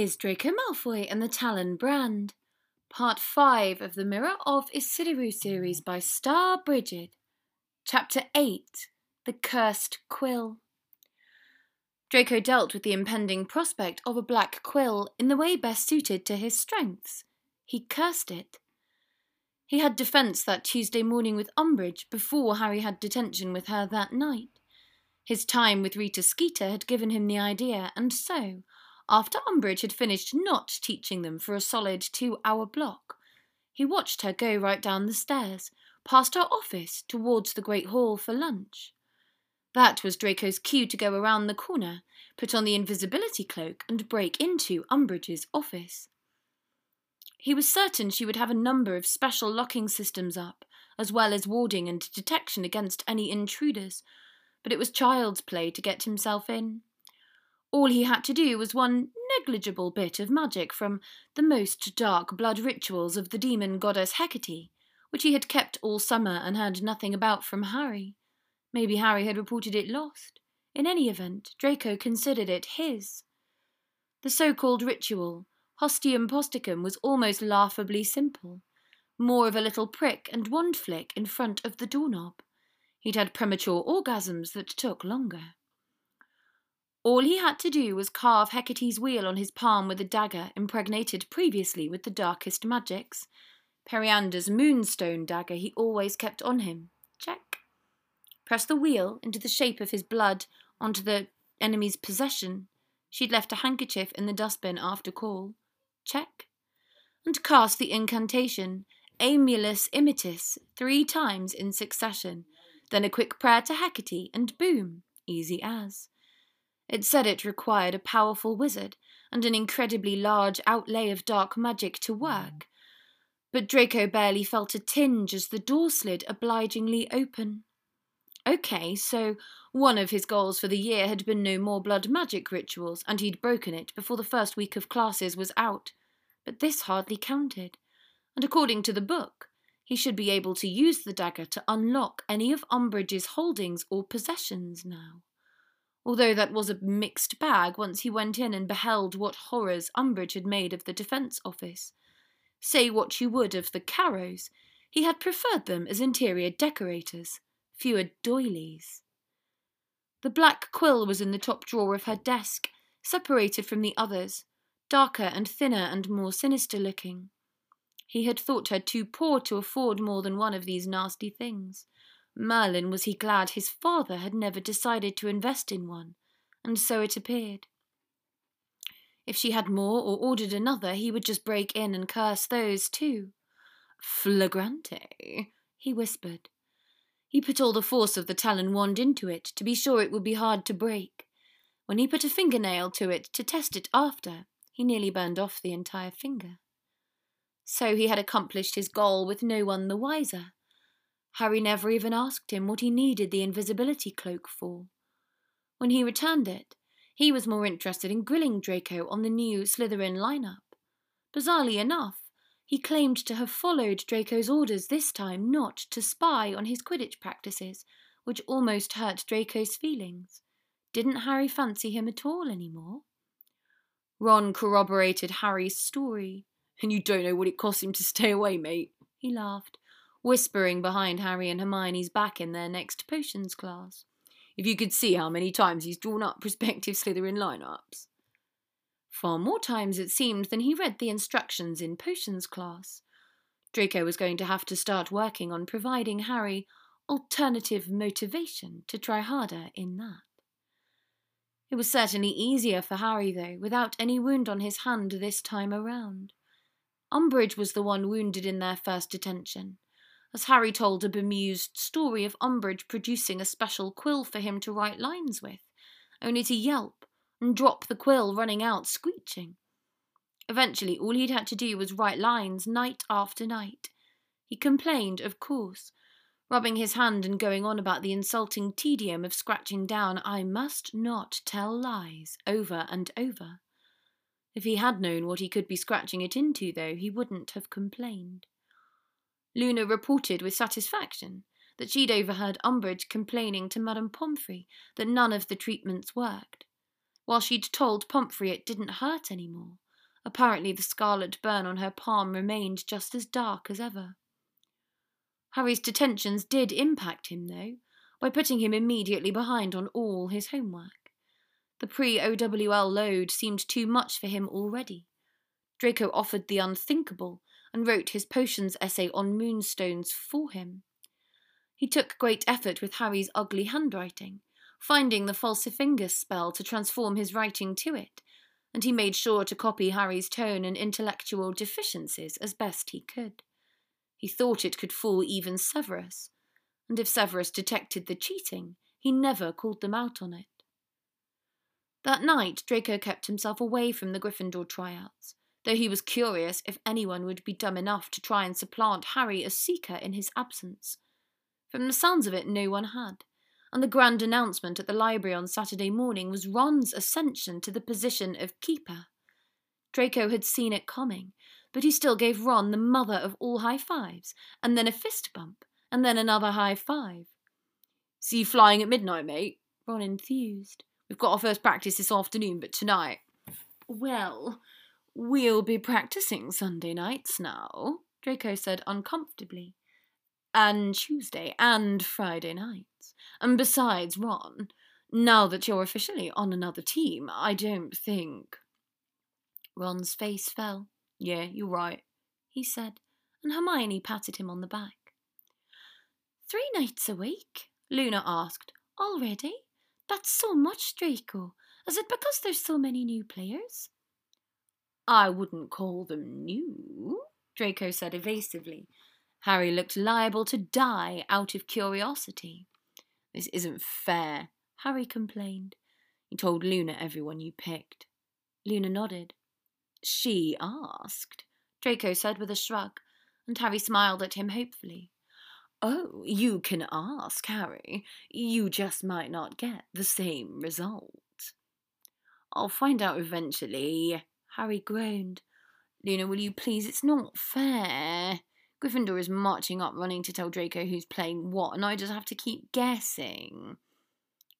Is Draco Malfoy and the Talon Brand, part 5 of the Mirror of Ecidyrue series by Starbrigid, chapter 8 The Cursed Quill. Draco dealt with the impending prospect of a black quill in the way best suited to his strengths. He cursed it. He had defence that Tuesday morning with Umbridge before Harry had detention with her that night. His time with Rita Skeeter had given him the idea, and so, after Umbridge had finished not teaching them for a solid two hour block, he watched her go right down the stairs, past her office, towards the Great Hall for lunch. That was Draco's cue to go around the corner, put on the invisibility cloak, and break into Umbridge's office. He was certain she would have a number of special locking systems up, as well as warding and detection against any intruders, but it was child's play to get himself in. All he had to do was one negligible bit of magic from the most dark blood rituals of the demon goddess Hecate, which he had kept all summer and heard nothing about from Harry. Maybe Harry had reported it lost. In any event, Draco considered it his. The so called ritual, Hostium Posticum, was almost laughably simple. More of a little prick and wand flick in front of the doorknob. He'd had premature orgasms that took longer. All he had to do was carve Hecate's wheel on his palm with a dagger impregnated previously with the darkest magics. Periander's moonstone dagger he always kept on him. Check. Press the wheel into the shape of his blood onto the enemy's possession. She'd left a handkerchief in the dustbin after call. Check. And cast the incantation, Aemulus Immitis, three times in succession. Then a quick prayer to Hecate, and boom, easy as. It said it required a powerful wizard and an incredibly large outlay of dark magic to work. But Draco barely felt a tinge as the door slid obligingly open. Okay, so one of his goals for the year had been no more blood magic rituals, and he'd broken it before the first week of classes was out. But this hardly counted, and according to the book, he should be able to use the dagger to unlock any of Umbridge's holdings or possessions now although that was a mixed bag once he went in and beheld what horrors Umbridge had made of the Defence Office. Say what you would of the Carrows, he had preferred them as interior decorators, fewer doilies. The black quill was in the top drawer of her desk, separated from the others, darker and thinner and more sinister looking. He had thought her too poor to afford more than one of these nasty things. Merlin was he glad his father had never decided to invest in one, and so it appeared. If she had more or ordered another, he would just break in and curse those too. Flagrante, he whispered. He put all the force of the talon wand into it to be sure it would be hard to break. When he put a fingernail to it to test it after, he nearly burned off the entire finger. So he had accomplished his goal with no one the wiser. Harry never even asked him what he needed the invisibility cloak for. When he returned it, he was more interested in grilling Draco on the new Slytherin lineup. Bizarrely enough, he claimed to have followed Draco's orders this time not to spy on his Quidditch practices, which almost hurt Draco's feelings. Didn't Harry fancy him at all any more? Ron corroborated Harry's story. And you don't know what it cost him to stay away, mate, he laughed whispering behind Harry and Hermione's back in their next potions class. If you could see how many times he's drawn up prospective Slytherin lineups. Far more times, it seemed, than he read the instructions in potions class. Draco was going to have to start working on providing Harry alternative motivation to try harder in that. It was certainly easier for Harry, though, without any wound on his hand this time around. Umbridge was the one wounded in their first detention, as Harry told a bemused story of Umbridge producing a special quill for him to write lines with, only to yelp and drop the quill running out screeching. Eventually, all he'd had to do was write lines night after night. He complained, of course, rubbing his hand and going on about the insulting tedium of scratching down, I must not tell lies, over and over. If he had known what he could be scratching it into, though, he wouldn't have complained. Luna reported with satisfaction that she'd overheard Umbridge complaining to Madame Pomfrey that none of the treatments worked. while she'd told Pomfrey it didn't hurt any more. Apparently, the scarlet burn on her palm remained just as dark as ever. Harry's detentions did impact him, though, by putting him immediately behind on all his homework. The pre OWL load seemed too much for him already. Draco offered the unthinkable and wrote his potions essay on moonstones for him. He took great effort with Harry's ugly handwriting, finding the falsifingus spell to transform his writing to it, and he made sure to copy Harry's tone and intellectual deficiencies as best he could. He thought it could fool even Severus, and if Severus detected the cheating, he never called them out on it. That night, Draco kept himself away from the Gryffindor tryouts, though he was curious if anyone would be dumb enough to try and supplant Harry as Seeker in his absence. From the sounds of it, no one had and the grand announcement at the library on Saturday morning was Ron's ascension to the position of keeper. Draco had seen it coming, but he still gave Ron the mother of all high fives, and then a fist bump, and then another high five. See you flying at midnight, mate, Ron enthused. We've got our first practice this afternoon, but tonight. Well, we'll be practicing Sunday nights now, Draco said uncomfortably. And Tuesday and Friday nights. And besides, Ron, now that you're officially on another team, I don't think. Ron's face fell. Yeah, you're right, he said, and Hermione patted him on the back. Three nights a week? Luna asked. Already? That's so much, Draco. Is it because there's so many new players? I wouldn't call them new, Draco said evasively. Harry looked liable to die out of curiosity. This isn't fair, Harry complained. You told Luna everyone you picked. Luna nodded. She asked, Draco said with a shrug, and Harry smiled at him hopefully. Oh, you can ask, Harry. You just might not get the same result. I'll find out eventually, Harry groaned. Luna, will you please? It's not fair. Gryffindor is marching up, running to tell Draco who's playing what, and I just have to keep guessing.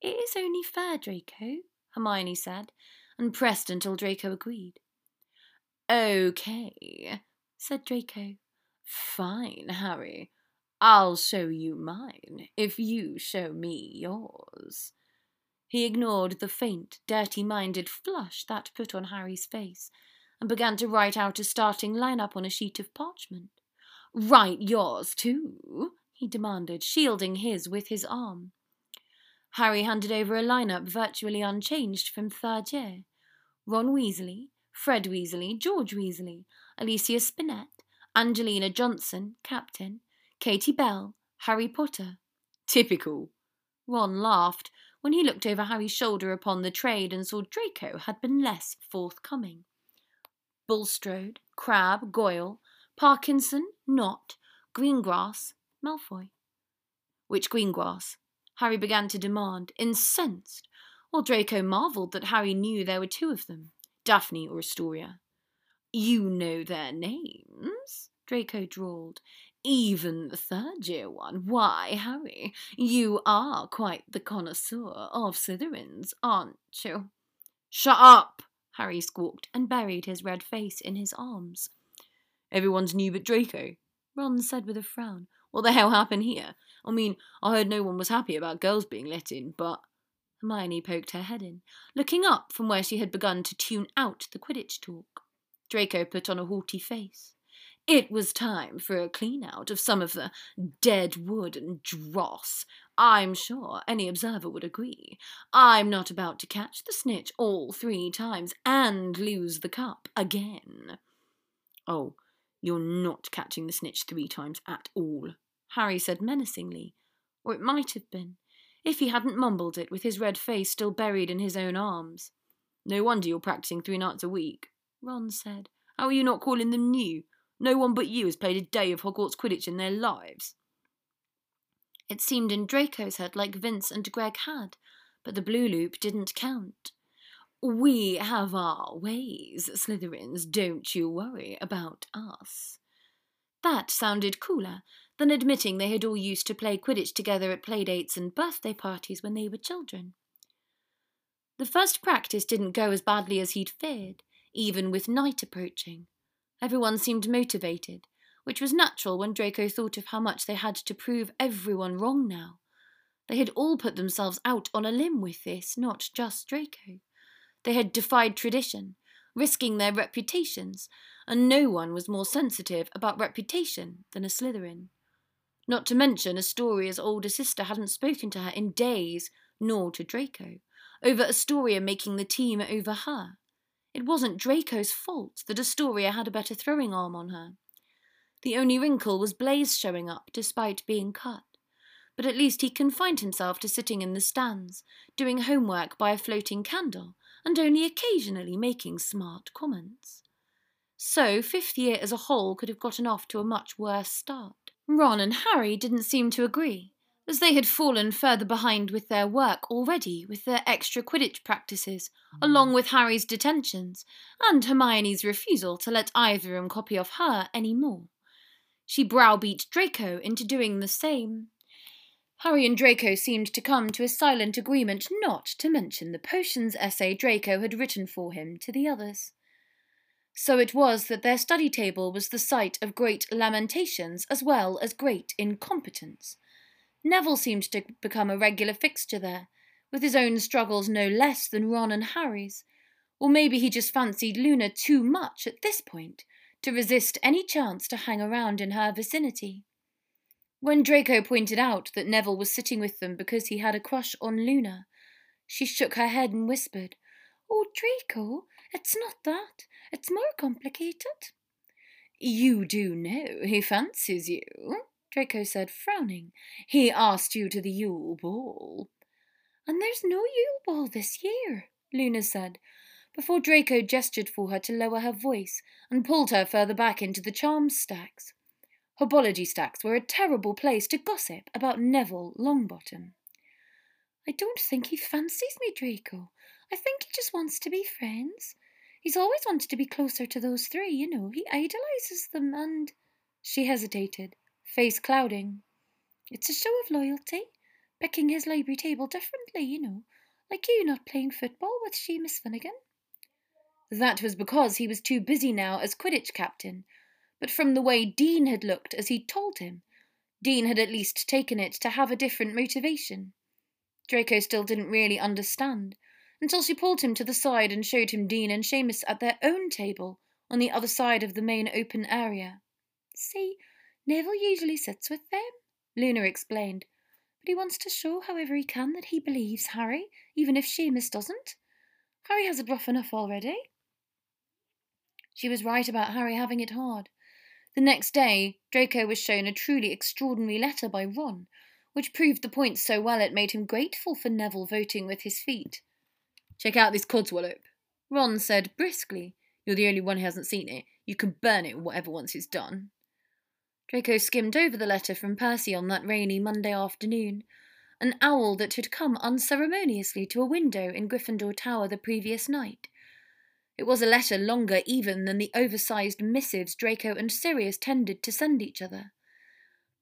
It is only fair, Draco, Hermione said, and pressed until Draco agreed. Okay, said Draco. Fine, Harry. I'll show you mine, if you show me yours. He ignored the faint, dirty minded flush that put on Harry's face, and began to write out a starting line-up on a sheet of parchment. Write yours too, he demanded, shielding his with his arm. Harry handed over a lineup virtually unchanged from third year. Ron Weasley, Fred Weasley, George Weasley, Alicia Spinnet, Angelina Johnson, Captain, Katie Bell, Harry Potter. Typical. Ron laughed when he looked over Harry's shoulder upon the trade and saw Draco had been less forthcoming. Bulstrode, Crabbe, Goyle, Parkinson, Nott, Greengrass, Malfoy. Which Greengrass? Harry began to demand, incensed, while Draco marvelled that Harry knew there were two of them, Daphne or Astoria. You know their names? Draco drawled. Even the third year one. Why, Harry, you are quite the connoisseur of Slytherins, aren't you? Shut up! Harry squawked and buried his red face in his arms. Everyone's new but Draco. Ron said with a frown. What the hell happened here? I mean, I heard no one was happy about girls being let in, but. Hermione poked her head in, looking up from where she had begun to tune out the Quidditch talk. Draco put on a haughty face. It was time for a clean out of some of the dead wood and dross. I'm sure any observer would agree. I'm not about to catch the snitch all three times and lose the cup again. Oh, you're not catching the snitch three times at all, Harry said menacingly. Or it might have been, if he hadn't mumbled it with his red face still buried in his own arms. No wonder you're practicing three nights a week, Ron said. How are you not calling them new? No one but you has played a day of Hogwarts Quidditch in their lives. It seemed in Draco's head like Vince and Greg had, but the blue loop didn't count. We have our ways, Slytherins, don't you worry about us. That sounded cooler than admitting they had all used to play Quidditch together at playdates and birthday parties when they were children. The first practice didn't go as badly as he'd feared, even with night approaching. Everyone seemed motivated, which was natural when Draco thought of how much they had to prove everyone wrong now. They had all put themselves out on a limb with this, not just Draco. They had defied tradition, risking their reputations, and no one was more sensitive about reputation than a Slytherin. Not to mention Astoria's older sister hadn't spoken to her in days, nor to Draco, over Astoria making the team over her. It wasn't Draco's fault that Astoria had a better throwing arm on her. The only wrinkle was Blaise showing up despite being cut. But at least he confined himself to sitting in the stands, doing homework by a floating candle, and only occasionally making smart comments. So, fifth year as a whole could have gotten off to a much worse start. Ron and Harry didn't seem to agree as they had fallen further behind with their work already with their extra Quidditch practices, along with Harry's detentions, and Hermione's refusal to let either of them copy off her any more. She browbeat Draco into doing the same. Harry and Draco seemed to come to a silent agreement not to mention the potions essay Draco had written for him to the others. So it was that their study table was the site of great lamentations as well as great incompetence. Neville seemed to become a regular fixture there, with his own struggles no less than Ron and Harry's. Or maybe he just fancied Luna too much at this point to resist any chance to hang around in her vicinity. When Draco pointed out that Neville was sitting with them because he had a crush on Luna, she shook her head and whispered, Oh, Draco, it's not that. It's more complicated. You do know he fancies you, Draco said, frowning. He asked you to the Yule Ball. And there's no Yule Ball this year, Luna said, before Draco gestured for her to lower her voice and pulled her further back into the charms stacks. Herbology stacks were a terrible place to gossip about Neville Longbottom. I don't think he fancies me, Draco. I think he just wants to be friends. He's always wanted to be closer to those three, you know. He idolizes them and. She hesitated face clouding. It's a show of loyalty, picking his library table differently, you know, like you not playing football with Seamus Finnigan. That was because he was too busy now as Quidditch captain, but from the way Dean had looked as he'd told him, Dean had at least taken it to have a different motivation. Draco still didn't really understand, until she pulled him to the side and showed him Dean and Seamus at their own table on the other side of the main open area. See, Neville usually sits with them, Luna explained, but he wants to show however he can that he believes Harry, even if Seamus doesn't. Harry has it rough enough already. She was right about Harry having it hard. The next day, Draco was shown a truly extraordinary letter by Ron, which proved the point so well it made him grateful for Neville voting with his feet. Check out this codswallop, Ron said briskly. You're the only one who hasn't seen it. You can burn it whatever once it's done. Draco skimmed over the letter from Percy on that rainy Monday afternoon, an owl that had come unceremoniously to a window in Gryffindor Tower the previous night. It was a letter longer even than the oversized missives Draco and Sirius tended to send each other.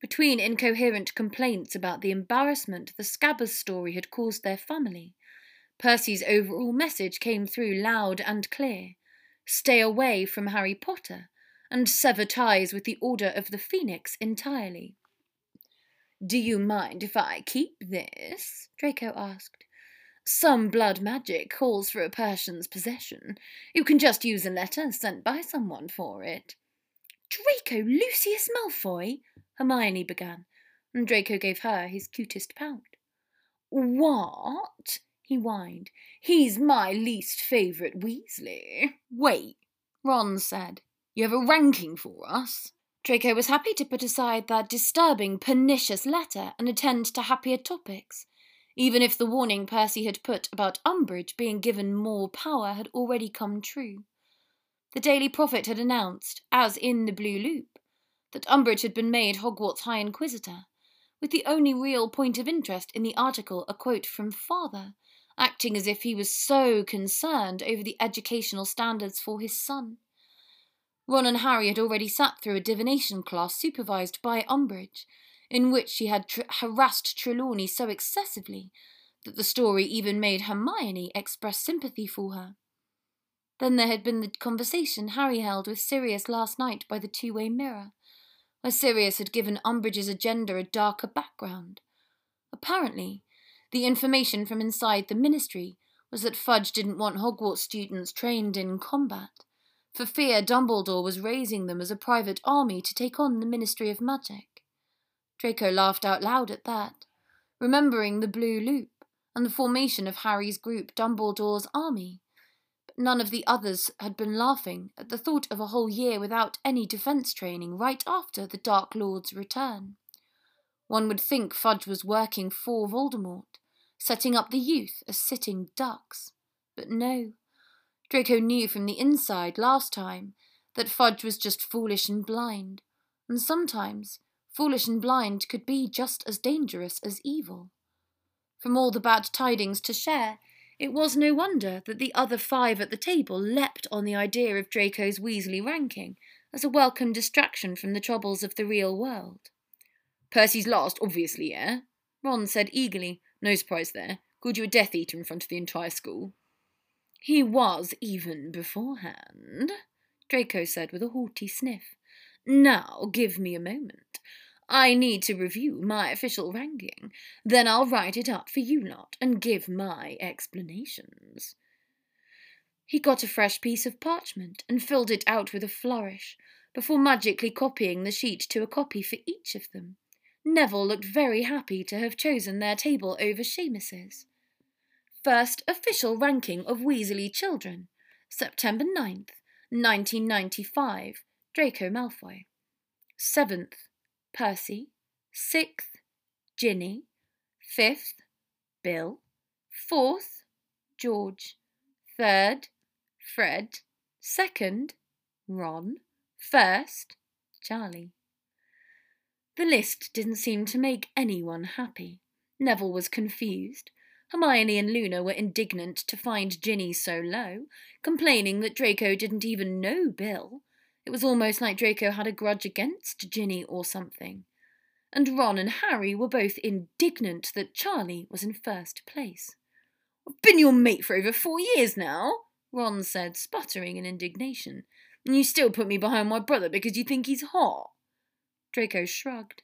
Between incoherent complaints about the embarrassment the Scabbers story had caused their family, Percy's overall message came through loud and clear. Stay away from Harry Potter and sever ties with the Order of the Phoenix entirely. Do you mind if I keep this? Draco asked. Some blood magic calls for a person's possession. You can just use a letter sent by someone for it. Draco Lucius Malfoy, Hermione began, and Draco gave her his cutest pout. What? he whined. He's my least favourite Weasley. Wait, Ron said. You have a ranking for us? Draco was happy to put aside that disturbing, pernicious letter and attend to happier topics, even if the warning Percy had put about Umbridge being given more power had already come true. The Daily Prophet had announced, as in the Blue Loop, that Umbridge had been made Hogwarts High Inquisitor, with the only real point of interest in the article a quote from Father, acting as if he was so concerned over the educational standards for his son. Ron and Harry had already sat through a divination class supervised by Umbridge, in which she had tr- harassed Trelawney so excessively that the story even made Hermione express sympathy for her. Then there had been the conversation Harry held with Sirius last night by the two way mirror, where Sirius had given Umbridge's agenda a darker background. Apparently, the information from inside the ministry was that Fudge didn't want Hogwarts students trained in combat, for fear Dumbledore was raising them as a private army to take on the Ministry of Magic. Draco laughed out loud at that, remembering the Blue Loop and the formation of Harry's group, Dumbledore's Army. But none of the others had been laughing at the thought of a whole year without any defence training right after the Dark Lord's return. One would think Fudge was working for Voldemort, setting up the youth as sitting ducks. But no. Draco knew from the inside last time that Fudge was just foolish and blind, and sometimes foolish and blind could be just as dangerous as evil. From all the bad tidings to share, it was no wonder that the other five at the table leapt on the idea of Draco's Weasley ranking as a welcome distraction from the troubles of the real world. Percy's last, obviously, eh? Ron said eagerly. No surprise there. Called you a Death Eater in front of the entire school. He was even beforehand, Draco said with a haughty sniff. Now give me a moment. I need to review my official ranking. Then I'll write it up for you lot and give my explanations. He got a fresh piece of parchment and filled it out with a flourish, before magically copying the sheet to a copy for each of them. Neville looked very happy to have chosen their table over Seamus's. First official ranking of Weasley children, September 9th, 1995, Draco Malfoy. Seventh, Percy. Sixth, Ginny. Fifth, Bill. Fourth, George. Third, Fred. Second, Ron. First, Charlie. The list didn't seem to make anyone happy. Neville was confused. Hermione and Luna were indignant to find Ginny so low, complaining that Draco didn't even know Bill. It was almost like Draco had a grudge against Ginny or something. And Ron and Harry were both indignant that Charlie was in first place. I've been your mate for over four years now, Ron said, sputtering in indignation. And you still put me behind my brother because you think he's hot. Draco shrugged.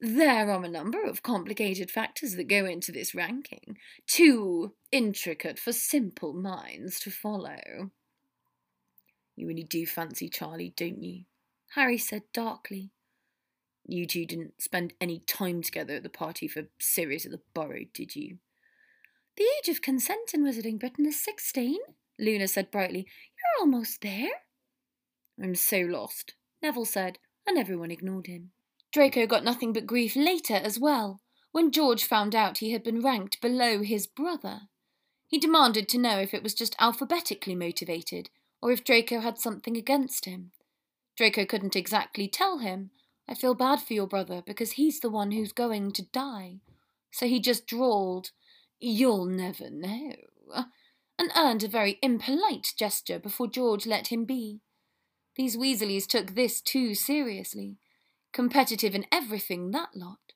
There are a number of complicated factors that go into this ranking, too intricate for simple minds to follow. You really do fancy Charlie, don't you? Harry said darkly. You two didn't spend any time together at the party for Sirius at the Burrow, did you? The age of consent in Wizarding Britain is sixteen, Luna said brightly. You're almost there. I'm so lost, Neville said, and everyone ignored him. Draco got nothing but grief later as well, when George found out he had been ranked below his brother. He demanded to know if it was just alphabetically motivated, or if Draco had something against him. Draco couldn't exactly tell him, I feel bad for your brother because he's the one who's going to die. So he just drawled, You'll never know, and earned a very impolite gesture before George let him be. These Weasleys took this too seriously. Competitive in everything, that lot.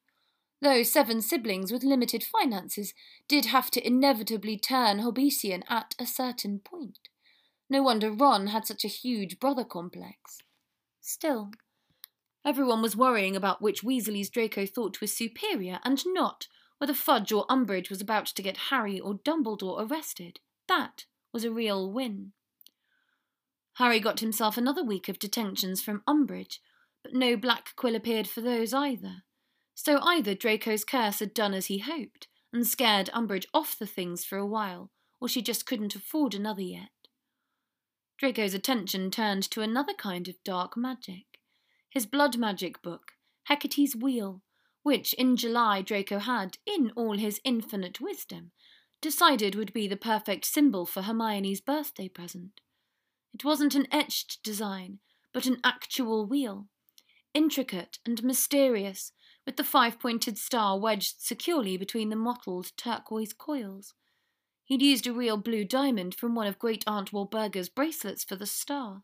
Though seven siblings with limited finances did have to inevitably turn Hobbesian at a certain point. No wonder Ron had such a huge brother complex. Still, everyone was worrying about which Weasleys Draco thought was superior and not whether Fudge or Umbridge was about to get Harry or Dumbledore arrested. That was a real win. Harry got himself another week of detentions from Umbridge, but no black quill appeared for those either. So either Draco's curse had done as he hoped, and scared Umbridge off the things for a while, or she just couldn't afford another yet. Draco's attention turned to another kind of dark magic. His blood magic book, Hecate's Wheel, which in July Draco had, in all his infinite wisdom, decided would be the perfect symbol for Hermione's birthday present. It wasn't an etched design, but an actual wheel, intricate and mysterious, with the five pointed star wedged securely between the mottled turquoise coils. He'd used a real blue diamond from one of Great Aunt Walburga's bracelets for the star,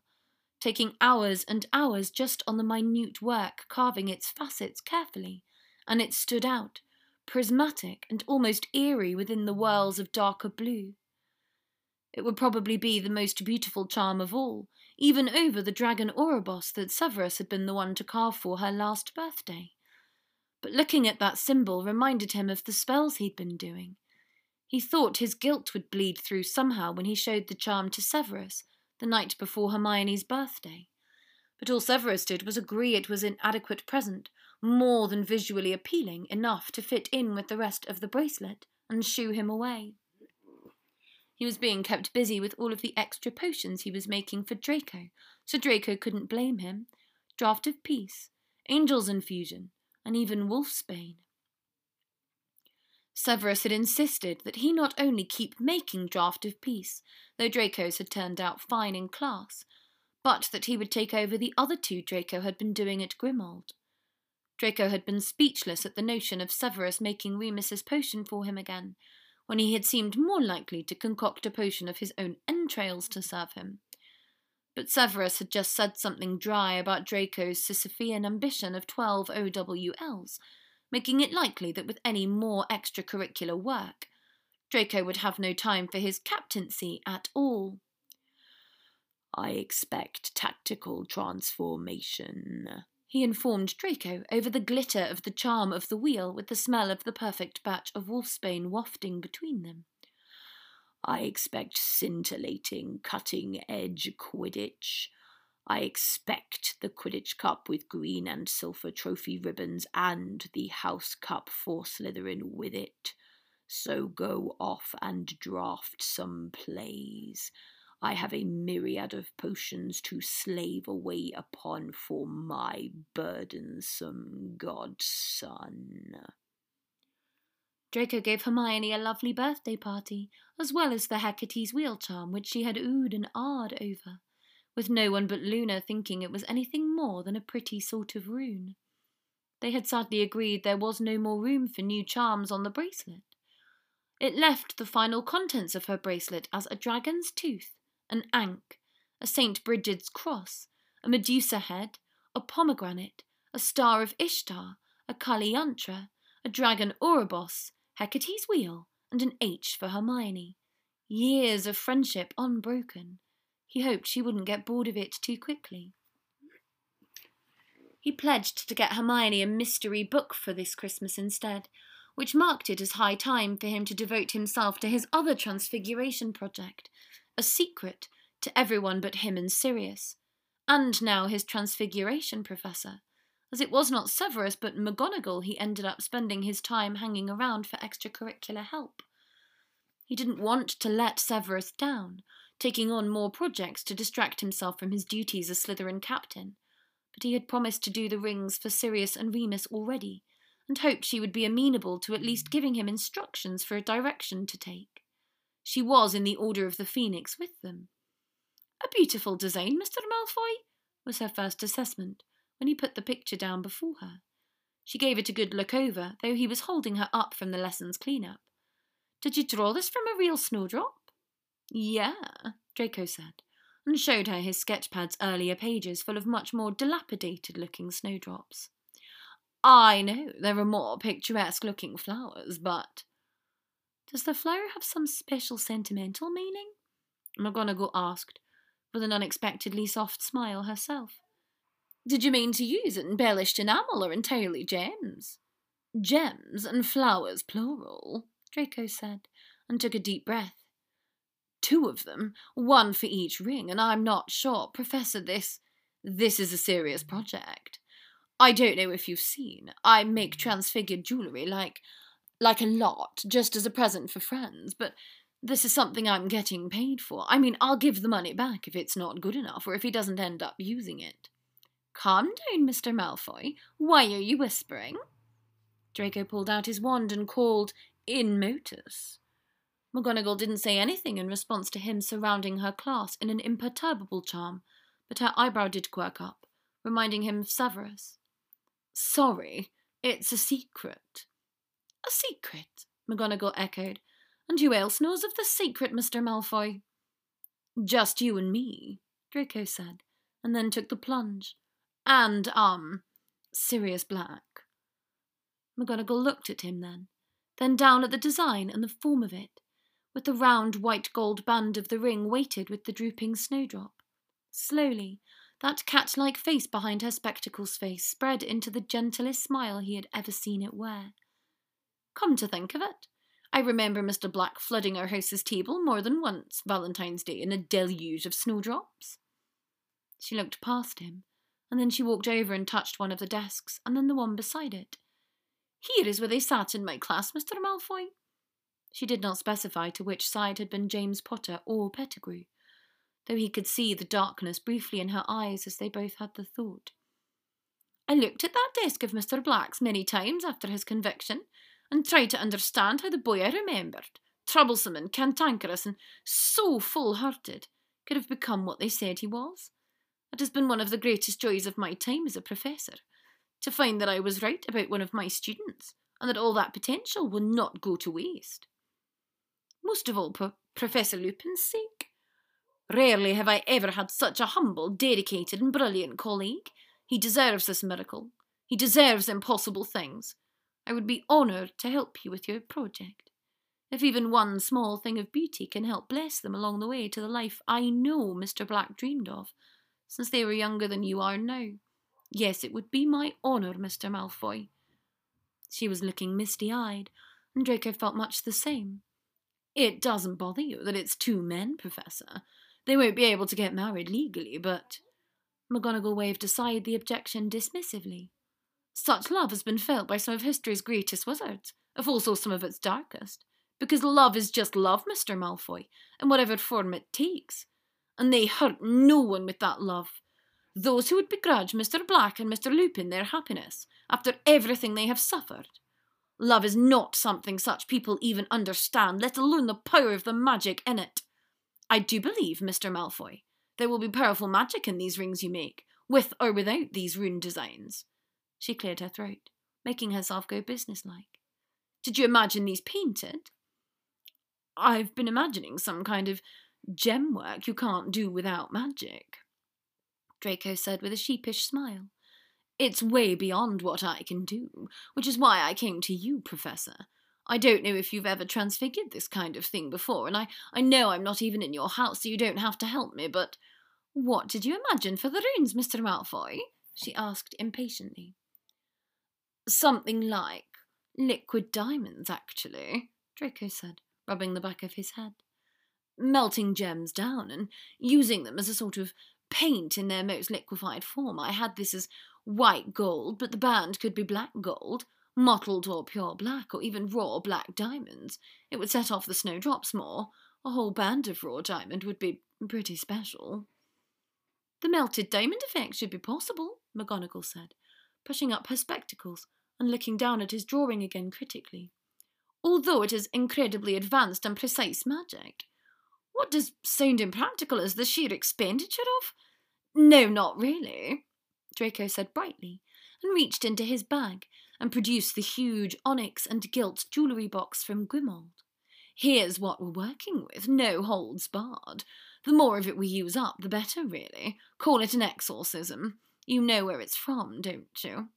taking hours and hours just on the minute work carving its facets carefully, and it stood out, prismatic and almost eerie within the whirls of darker blue. It would probably be the most beautiful charm of all, even over the dragon Ouroboros that Severus had been the one to carve for her last birthday. But looking at that symbol reminded him of the spells he'd been doing. He thought his guilt would bleed through somehow when he showed the charm to Severus the night before Hermione's birthday. But all Severus did was agree it was an adequate present, more than visually appealing enough to fit in with the rest of the bracelet, and shoo him away. He was being kept busy with all of the extra potions he was making for Draco, so Draco couldn't blame him. Draught of Peace, Angel's Infusion, and even Wolfsbane. Severus had insisted that he not only keep making Draught of Peace, though Draco's had turned out fine in class, but that he would take over the other two Draco had been doing at Grimmauld. Draco had been speechless at the notion of Severus making Remus's potion for him again, when he had seemed more likely to concoct a potion of his own entrails to serve him. But Severus had just said something dry about Draco's Sisyphean ambition of twelve OWLs, making it likely that with any more extracurricular work, Draco would have no time for his captaincy at all. I expect tactical transformation, he informed Draco over the glitter of the charm of the wheel with the smell of the perfect batch of wolfsbane wafting between them. I expect scintillating, cutting edge Quidditch. I expect the Quidditch Cup with green and silver trophy ribbons and the House Cup for Slytherin with it. So go off and draft some plays. I have a myriad of potions to slave away upon for my burdensome godson. Draco gave Hermione a lovely birthday party, as well as the Hecate's wheel charm, which she had oohed and ahed over, with no one but Luna thinking it was anything more than a pretty sort of rune. They had sadly agreed there was no more room for new charms on the bracelet. It left the final contents of her bracelet as a dragon's tooth an ankh, a St. Bridget's cross, a Medusa head, a pomegranate, a star of Ishtar, a Kali Yantra, a dragon Ouroboros, Hecate's wheel, and an H for Hermione. Years of friendship unbroken. He hoped she wouldn't get bored of it too quickly. He pledged to get Hermione a mystery book for this Christmas instead, which marked it as high time for him to devote himself to his other transfiguration project, a secret to everyone but him and Sirius, and now his transfiguration professor, as it was not Severus but McGonagall he ended up spending his time hanging around for extracurricular help. He didn't want to let Severus down, taking on more projects to distract himself from his duties as Slytherin captain, but he had promised to do the rings for Sirius and Remus already, and hoped she would be amenable to at least giving him instructions for a direction to take. She was in the Order of the Phoenix with them. A beautiful design, Mr. Malfoy, was her first assessment when he put the picture down before her. She gave it a good look over, though he was holding her up from the lessons clean-up. Did you draw this from a real snowdrop? Yeah, Draco said, and showed her his sketchpad's earlier pages full of much more dilapidated-looking snowdrops. I know there are more picturesque-looking flowers, but does the flower have some special sentimental meaning? McGonagall asked, with an unexpectedly soft smile herself. Did you mean to use embellished enamel or entirely gems? Gems and flowers, plural, Draco said, and took a deep breath. Two of them, one for each ring, and I'm not sure, Professor, this. this is a serious project. I don't know if you've seen. I make transfigured jewellery like like a lot, just as a present for friends, but this is something I'm getting paid for. I mean, I'll give the money back if it's not good enough or if he doesn't end up using it. Calm down, Mr. Malfoy. Why are you whispering? Draco pulled out his wand and called, In motus. McGonagall didn't say anything in response to him surrounding her class in an imperturbable charm, but her eyebrow did quirk up, reminding him of Severus. Sorry, it's a secret. A secret, McGonagall echoed. And who else knows of the secret, Mr. Malfoy? Just you and me, Draco said, and then took the plunge. And, um, Sirius Black. McGonagall looked at him then, then down at the design and the form of it, with the round white gold band of the ring weighted with the drooping snowdrop. Slowly, that cat like face behind her spectacles face spread into the gentlest smile he had ever seen it wear. Come to think of it, I remember Mr. Black flooding our house's table more than once Valentine's Day in a deluge of snowdrops. She looked past him, and then she walked over and touched one of the desks, and then the one beside it. Here is where they sat in my class, Mr. Malfoy. She did not specify to which side had been James Potter or Pettigrew, though he could see the darkness briefly in her eyes as they both had the thought. I looked at that desk of Mr. Black's many times after his conviction, and tried to understand how the boy I remembered, troublesome and cantankerous and so full hearted, could have become what they said he was. It has been one of the greatest joys of my time as a professor to find that I was right about one of my students and that all that potential will not go to waste. Most of all for Professor Lupin's sake. Rarely have I ever had such a humble, dedicated, and brilliant colleague. He deserves this miracle. He deserves impossible things. I would be honoured to help you with your project. If even one small thing of beauty can help bless them along the way to the life I know Mr. Black dreamed of, since they were younger than you are now. Yes, it would be my honour, Mr. Malfoy. She was looking misty eyed, and Draco felt much the same. It doesn't bother you that it's two men, Professor. They won't be able to get married legally, but. McGonagall waved aside the objection dismissively. Such love has been felt by some of history's greatest wizards, if also some of its darkest. Because love is just love, Mr. Malfoy, in whatever form it takes. And they hurt no one with that love. Those who would begrudge Mr. Black and Mr. Lupin their happiness after everything they have suffered. Love is not something such people even understand, let alone the power of the magic in it. I do believe, Mr. Malfoy, there will be powerful magic in these rings you make, with or without these rune designs. She cleared her throat, making herself go businesslike. Did you imagine these painted? I've been imagining some kind of gem work you can't do without magic, Draco said with a sheepish smile. It's way beyond what I can do, which is why I came to you, Professor. I don't know if you've ever transfigured this kind of thing before, and I, I know I'm not even in your house, so you don't have to help me, but what did you imagine for the runes, Mr. Malfoy? she asked impatiently. Something like liquid diamonds, actually, Draco said, rubbing the back of his head. Melting gems down and using them as a sort of paint in their most liquefied form. I had this as white gold, but the band could be black gold, mottled or pure black, or even raw black diamonds. It would set off the snowdrops more. A whole band of raw diamond would be pretty special. The melted diamond effect should be possible, McGonagall said, pushing up her spectacles and looking down at his drawing again critically. Although it is incredibly advanced and precise magic, what does sound impractical is the sheer expenditure of? No, not really, Draco said brightly, and reached into his bag and produced the huge onyx and gilt jewellery box from Grimmauld. Here's what we're working with, no holds barred. The more of it we use up, the better, really. Call it an exorcism. You know where it's from, don't you?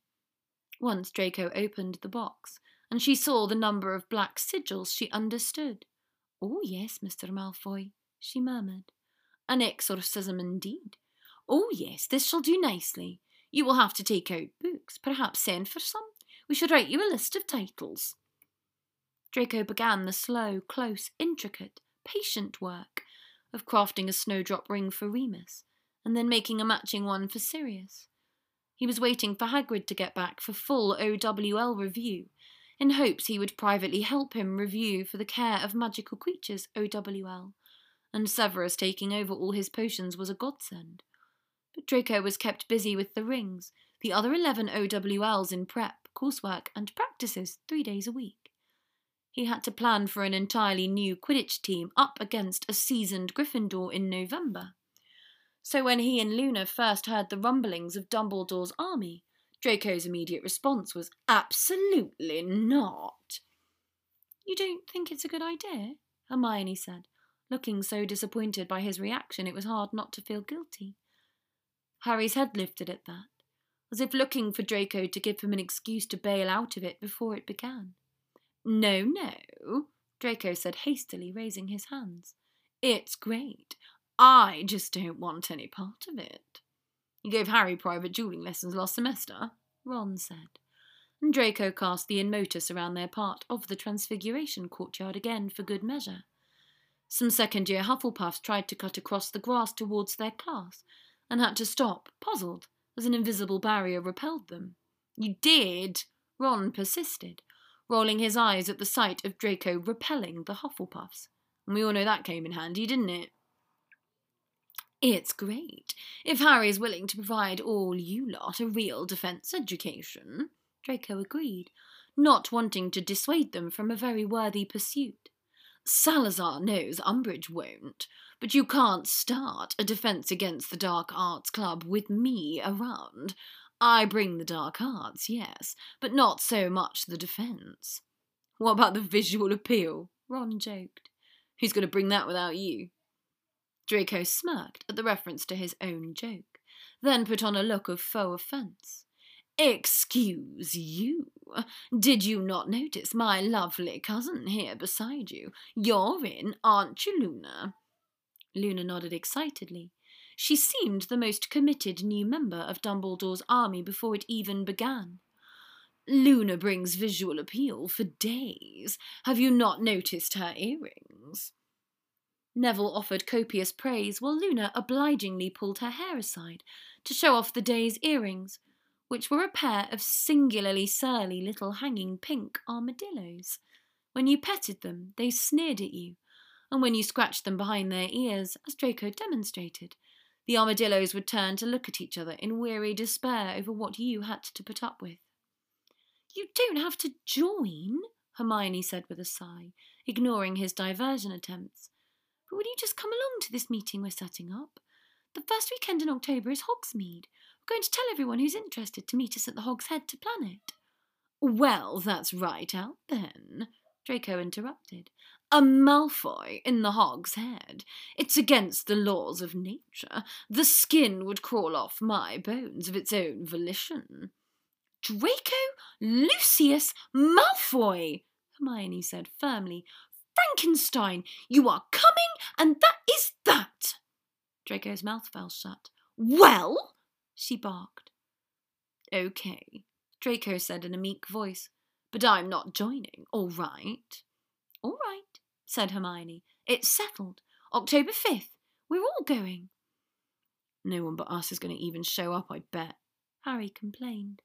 Once Draco opened the box, and she saw the number of black sigils, she understood. Oh, yes, Mr. Malfoy, she murmured. An exorcism indeed. Oh, yes, this shall do nicely. You will have to take out books, perhaps send for some. We should write you a list of titles. Draco began the slow, close, intricate, patient work of crafting a snowdrop ring for Remus, and then making a matching one for Sirius. He was waiting for Hagrid to get back for full OWL review, in hopes he would privately help him review for the care of magical creatures OWL, and Severus taking over all his potions was a godsend. But Draco was kept busy with the rings, the other eleven OWLs in prep, coursework, and practices three days a week. He had to plan for an entirely new Quidditch team up against a seasoned Gryffindor in November. So when he and Luna first heard the rumblings of Dumbledore's army, Draco's immediate response was absolutely not. You don't think it's a good idea? Hermione said, looking so disappointed by his reaction it was hard not to feel guilty. Harry's head lifted at that, as if looking for Draco to give him an excuse to bail out of it before it began. No, no, Draco said hastily, raising his hands. It's great. I just don't want any part of it. You gave Harry private dueling lessons last semester, Ron said. And Draco cast the Inmotus around their part of the Transfiguration courtyard again for good measure. Some second year Hufflepuffs tried to cut across the grass towards their class and had to stop, puzzled, as an invisible barrier repelled them. You did, Ron persisted, rolling his eyes at the sight of Draco repelling the Hufflepuffs. And we all know that came in handy, didn't it? It's great. If Harry's willing to provide all you lot a real defence education, Draco agreed, not wanting to dissuade them from a very worthy pursuit. Salazar knows Umbridge won't, but you can't start a defence against the Dark Arts Club with me around. I bring the dark arts, yes, but not so much the defence. What about the visual appeal? Ron joked. Who's going to bring that without you? Draco smirked at the reference to his own joke, then put on a look of faux offence. Excuse you. Did you not notice my lovely cousin here beside you? You're in, aren't you, Luna? Luna nodded excitedly. She seemed the most committed new member of Dumbledore's army before it even began. Luna brings visual appeal for days. Have you not noticed her earrings? Neville offered copious praise while Luna obligingly pulled her hair aside to show off the day's earrings, which were a pair of singularly surly little hanging pink armadillos. When you petted them, they sneered at you, and when you scratched them behind their ears, as Draco demonstrated, the armadillos would turn to look at each other in weary despair over what you had to put up with. You don't have to join, Hermione said with a sigh, ignoring his diversion attempts. But will you just come along to this meeting we're setting up? The first weekend in October is Hogsmeade. We're going to tell everyone who's interested to meet us at the Hog's Head to plan it. Well, that's right out then, Draco interrupted. A Malfoy in the Hog's Head. It's against the laws of nature. The skin would crawl off my bones of its own volition. Draco Lucius Malfoy, Hermione said firmly, Frankenstein, you are coming, and that is that. Draco's mouth fell shut. Well, she barked. Okay, Draco said in a meek voice, but I'm not joining, all right. All right, said Hermione. It's settled. October 5th. We're all going. No one but us is going to even show up, I bet, Harry complained.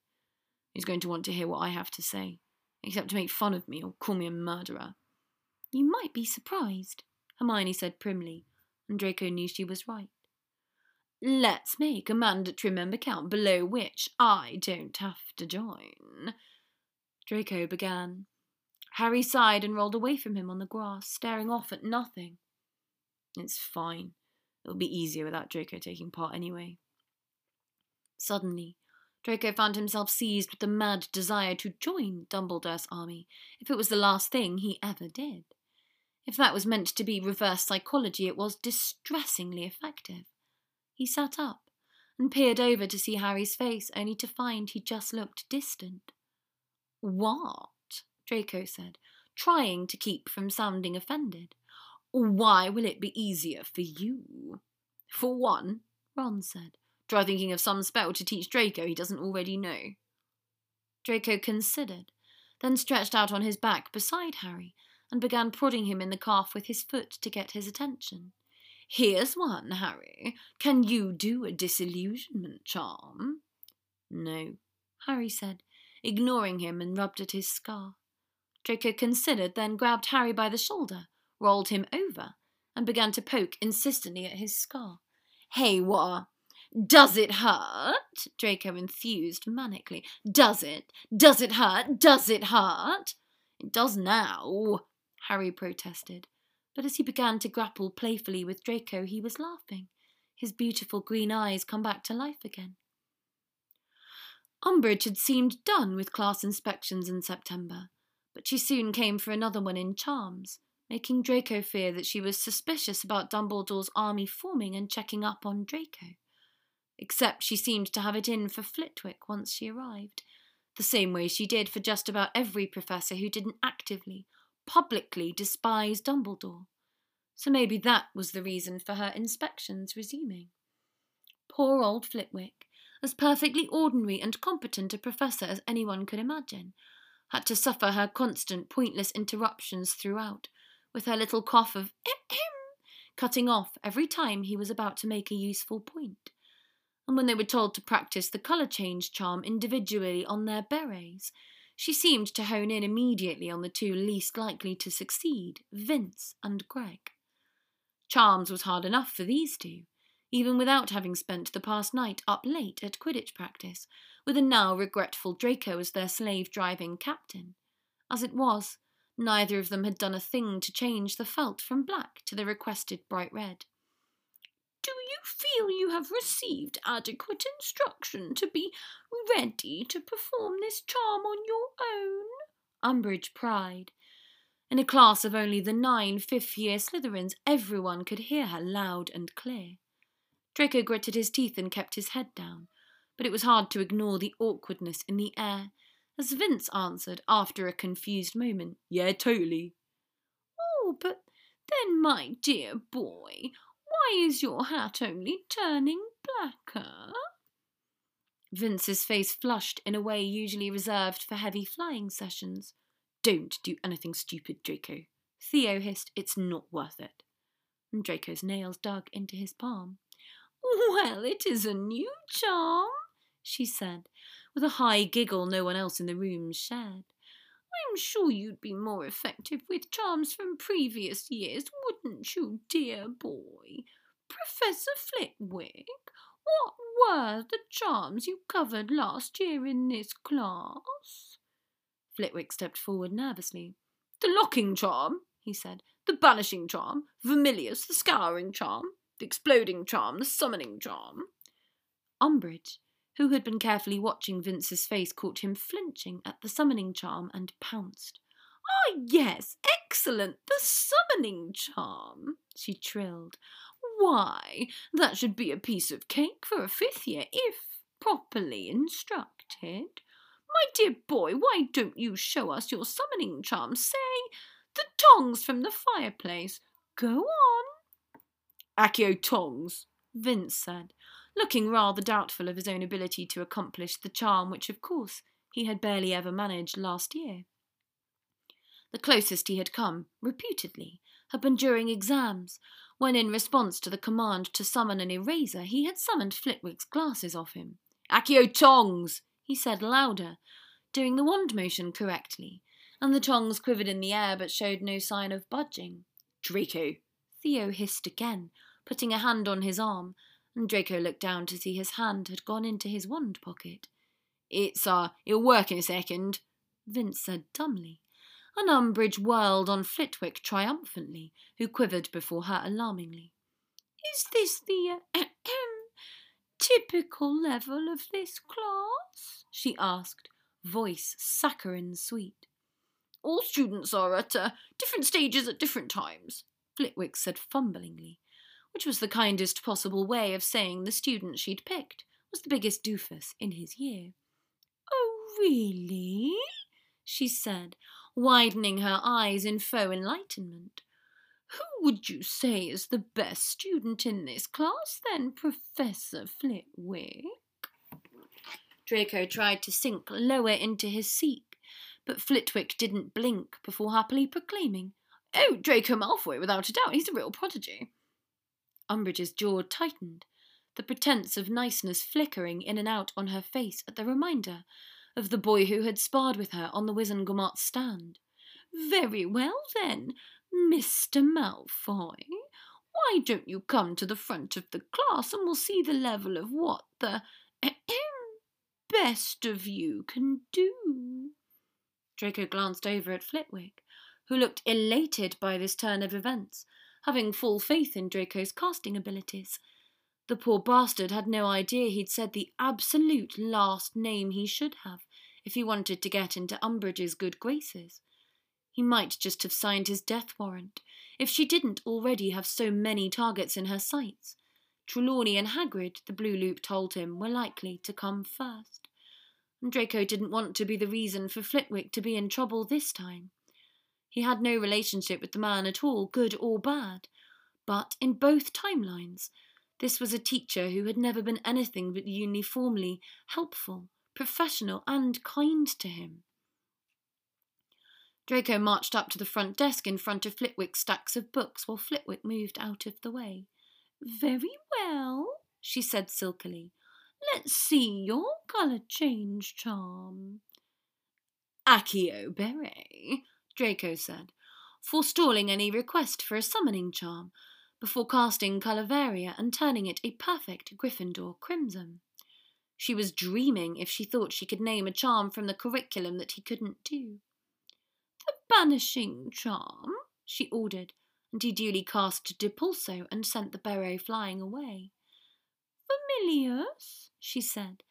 He's going to want to hear what I have to say, except to make fun of me or call me a murderer. You might be surprised, Hermione said primly, and Draco knew she was right. Let's make a mandatory member count below which I don't have to join. Draco began. Harry sighed and rolled away from him on the grass, staring off at nothing. It's fine. It'll be easier without Draco taking part anyway. Suddenly, Draco found himself seized with the mad desire to join Dumbledore's army if it was the last thing he ever did. If that was meant to be reverse psychology, it was distressingly effective. He sat up and peered over to see Harry's face, only to find he just looked distant. What? Draco said, trying to keep from sounding offended. Why will it be easier for you? For one, Ron said, try thinking of some spell to teach Draco he doesn't already know. Draco considered, then stretched out on his back beside Harry and began prodding him in the calf with his foot to get his attention. Here's one, Harry. Can you do a disillusionment charm? No, Harry said, ignoring him and rubbed at his scar. Draco considered, then grabbed Harry by the shoulder, rolled him over, and began to poke insistently at his scar. Hey, what? Does it hurt? Draco enthused manically. Does it? Does it hurt? Does it hurt? It does now, Harry protested, but as he began to grapple playfully with Draco, he was laughing, his beautiful green eyes come back to life again. Umbridge had seemed done with class inspections in September, but she soon came for another one in charms, making Draco fear that she was suspicious about Dumbledore's army forming and checking up on Draco. Except she seemed to have it in for Flitwick once she arrived, the same way she did for just about every professor who didn't actively, publicly despise Dumbledore. So maybe that was the reason for her inspections resuming. Poor old Flitwick, as perfectly ordinary and competent a professor as anyone could imagine, had to suffer her constant pointless interruptions throughout, with her little cough of ahem cutting off every time he was about to make a useful point. And when they were told to practice the colour change charm individually on their berets, she seemed to hone in immediately on the two least likely to succeed, Vince and Greg. Charms was hard enough for these two, even without having spent the past night up late at Quidditch practice, with a now regretful Draco as their slave driving captain. As it was, neither of them had done a thing to change the felt from black to the requested bright red. You feel you have received adequate instruction to be ready to perform this charm on your own? Umbridge pried. In a class of only the nine fifth year Slytherins, everyone could hear her loud and clear. Draco gritted his teeth and kept his head down, but it was hard to ignore the awkwardness in the air as Vince answered after a confused moment. Yeah, totally. Oh, but then, my dear boy, why is your hat only turning blacker? Vince's face flushed in a way usually reserved for heavy flying sessions. Don't do anything stupid, Draco. Theo hissed, It's not worth it. And Draco's nails dug into his palm. Well, it is a new charm, she said, with a high giggle no one else in the room shared. I'm sure you'd be more effective with charms from previous years, wouldn't you, dear boy? Professor Flitwick, what were the charms you covered last year in this class? Flitwick stepped forward nervously. The locking charm, he said, the banishing charm, Vermilius, the scouring charm, the exploding charm, the summoning charm. Umbridge, who had been carefully watching Vince's face, caught him flinching at the summoning charm and pounced. Ah, yes, excellent, the summoning charm, she trilled. Why, that should be a piece of cake for a fifth year if properly instructed. My dear boy, why don't you show us your summoning charm? Say, the tongs from the fireplace. Go on. Accio tongs, Vince said, looking rather doubtful of his own ability to accomplish the charm which, of course, he had barely ever managed last year. The closest he had come, reputedly, had been during exams, when, in response to the command to summon an eraser, he had summoned Flitwick's glasses off him. Accio tongs, he said louder, doing the wand motion correctly, and the tongs quivered in the air but showed no sign of budging. Draco, Theo hissed again, putting a hand on his arm, and Draco looked down to see his hand had gone into his wand pocket. It's, uh, it'll work in a second, Vince said dumbly. An Umbridge whirled on Flitwick triumphantly, who quivered before her alarmingly. Is this the uh, typical level of this class? she asked, voice saccharine sweet. All students are at uh, different stages at different times, Flitwick said fumblingly, which was the kindest possible way of saying the student she'd picked was the biggest doofus in his year. Oh, really? she said, widening her eyes in faux enlightenment. Who would you say is the best student in this class, then, Professor Flitwick? Draco tried to sink lower into his seat, but Flitwick didn't blink before happily proclaiming, Oh, Draco Malfoy, without a doubt, he's a real prodigy. Umbridge's jaw tightened, the pretence of niceness flickering in and out on her face at the reminder of the boy who had sparred with her on the Wizengamot stand. Very well, then, Mr. Malfoy. Why don't you come to the front of the class and we'll see the level of what the best of you can do? Draco glanced over at Flitwick, who looked elated by this turn of events having full faith in Draco's casting abilities. The poor bastard had no idea he'd said the absolute last name he should have if he wanted to get into Umbridge's good graces. He might just have signed his death warrant, if she didn't already have so many targets in her sights. Trelawney and Hagrid, the Blue Loop told him, were likely to come first. and Draco didn't want to be the reason for Flitwick to be in trouble this time. He had no relationship with the man at all, good or bad, but in both timelines, this was a teacher who had never been anything but uniformly helpful, professional, and kind to him. Draco marched up to the front desk in front of Flitwick's stacks of books while Flitwick moved out of the way. Very well, she said silkily. Let's see your colour change charm. Accio beret, Draco said, forestalling any request for a summoning charm, before casting Colovaria and turning it a perfect Gryffindor crimson. She was dreaming if she thought she could name a charm from the curriculum that he couldn't do. The banishing charm, she ordered, and he duly cast Depulso and sent the beret flying away. Vermilius, she said,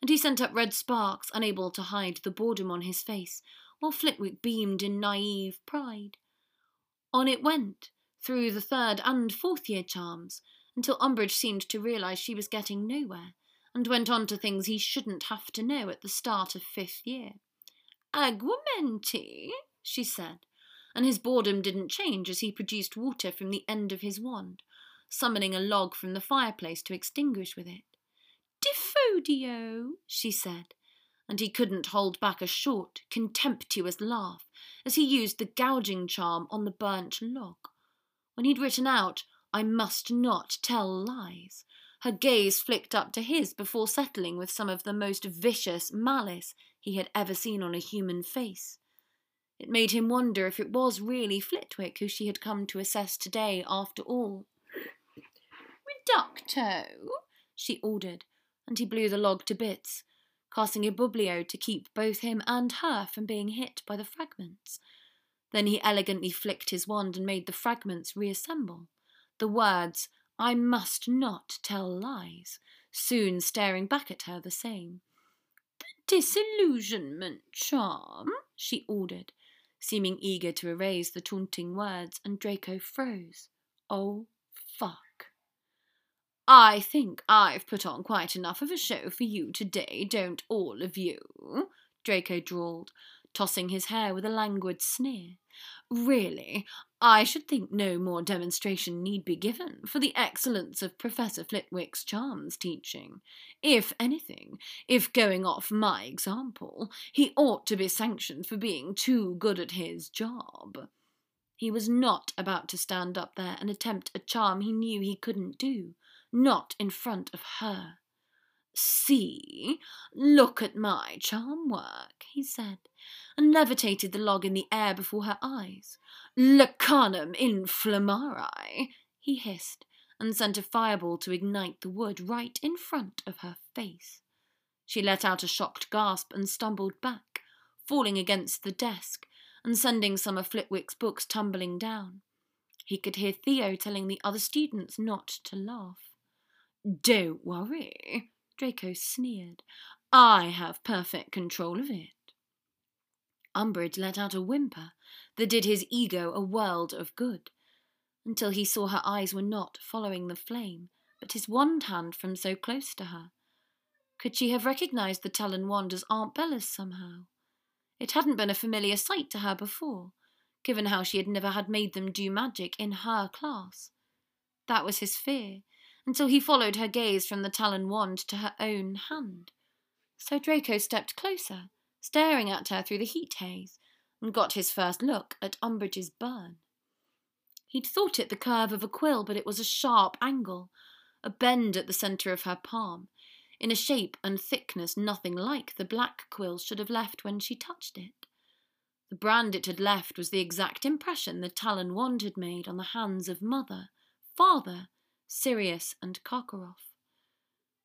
and he sent up red sparks, unable to hide the boredom on his face, while Flitwick beamed in naive pride. On it went, through the third and fourth year charms, until Umbridge seemed to realise she was getting nowhere, and went on to things he shouldn't have to know at the start of fifth year. Aguamenti, she said, and his boredom didn't change as he produced water from the end of his wand, summoning a log from the fireplace to extinguish with it. Defodio, she said, and he couldn't hold back a short, contemptuous laugh as he used the gouging charm on the burnt log. When he'd written out, I must not tell lies, her gaze flicked up to his before settling with some of the most vicious malice he had ever seen on a human face. It made him wonder if it was really Flitwick who she had come to assess today after all. Reducto, she ordered, and he blew the log to bits, casting a bublio to keep both him and her from being hit by the fragments. Then he elegantly flicked his wand and made the fragments reassemble. The words, I must not tell lies, soon staring back at her the same. The disillusionment charm, she ordered, seeming eager to erase the taunting words, and Draco froze. Oh, fuck. I think I've put on quite enough of a show for you today, don't all of you? Draco drawled, tossing his hair with a languid sneer. Really, I should think no more demonstration need be given for the excellence of Professor Flitwick's charms teaching. If anything, if going off my example, he ought to be sanctioned for being too good at his job. He was not about to stand up there and attempt a charm he knew he couldn't do not in front of her. See, look at my charm work, he said, and levitated the log in the air before her eyes. Lacarnum Inflamarae, he hissed, and sent a fireball to ignite the wood right in front of her face. She let out a shocked gasp and stumbled back, falling against the desk and sending some of Flitwick's books tumbling down. He could hear Theo telling the other students not to laugh. Don't worry, Draco sneered. I have perfect control of it. Umbridge let out a whimper that did his ego a world of good, until he saw her eyes were not following the flame, but his wand hand from so close to her. Could she have recognized the Talon wand as Aunt Bella's somehow? It hadn't been a familiar sight to her before, given how she had never had made them do magic in her class. That was his fear, until he followed her gaze from the talon wand to her own hand. So Draco stepped closer, staring at her through the heat haze, and got his first look at Umbridge's burn. He'd thought it the curve of a quill, but it was a sharp angle, a bend at the centre of her palm, in a shape and thickness nothing like the black quill should have left when she touched it. The brand it had left was the exact impression the talon wand had made on the hands of mother, father, Sirius, and Karkaroff.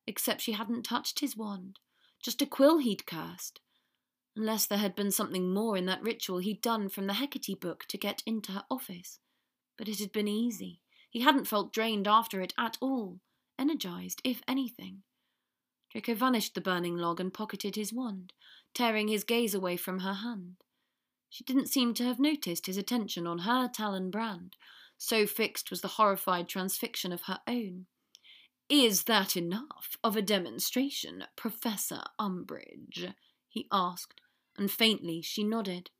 Except she hadn't touched his wand, just a quill he'd cursed. Unless there had been something more in that ritual he'd done from the Hecate book to get into her office. But it had been easy. He hadn't felt drained after it at all, energized, if anything. Draco vanished the burning log and pocketed his wand, tearing his gaze away from her hand. She didn't seem to have noticed his attention on her Talon brand, so fixed was the horrified transfixion of her own. Is that enough of a demonstration, Professor Umbridge? he asked, and faintly she nodded.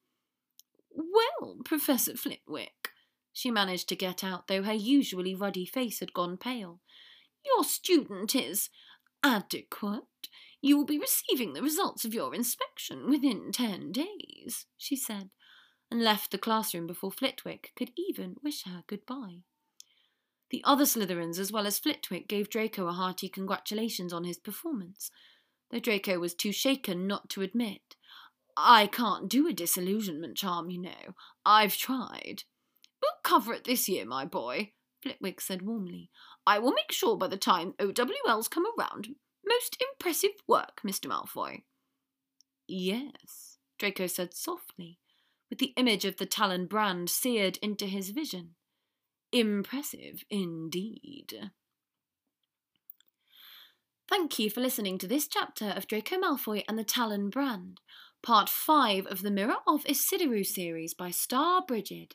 Well, Professor Flitwick, she managed to get out, though her usually ruddy face had gone pale. Your student is adequate. You will be receiving the results of your inspection within ten days, she said, and left the classroom before Flitwick could even wish her goodbye. The other Slytherins, as well as Flitwick, gave Draco a hearty congratulations on his performance, though Draco was too shaken not to admit. I can't do a disillusionment charm, you know. I've tried. We'll cover it this year, my boy, Flitwick said warmly. I will make sure by the time OWLs come around. Most impressive work, Mr. Malfoy. Yes, Draco said softly, with the image of the Talon brand seared into his vision. Impressive indeed. Thank you for listening to this chapter of Draco Malfoy and the Talon Brand, part 5 of the Mirror of Ecidyrue series by Starbrigid.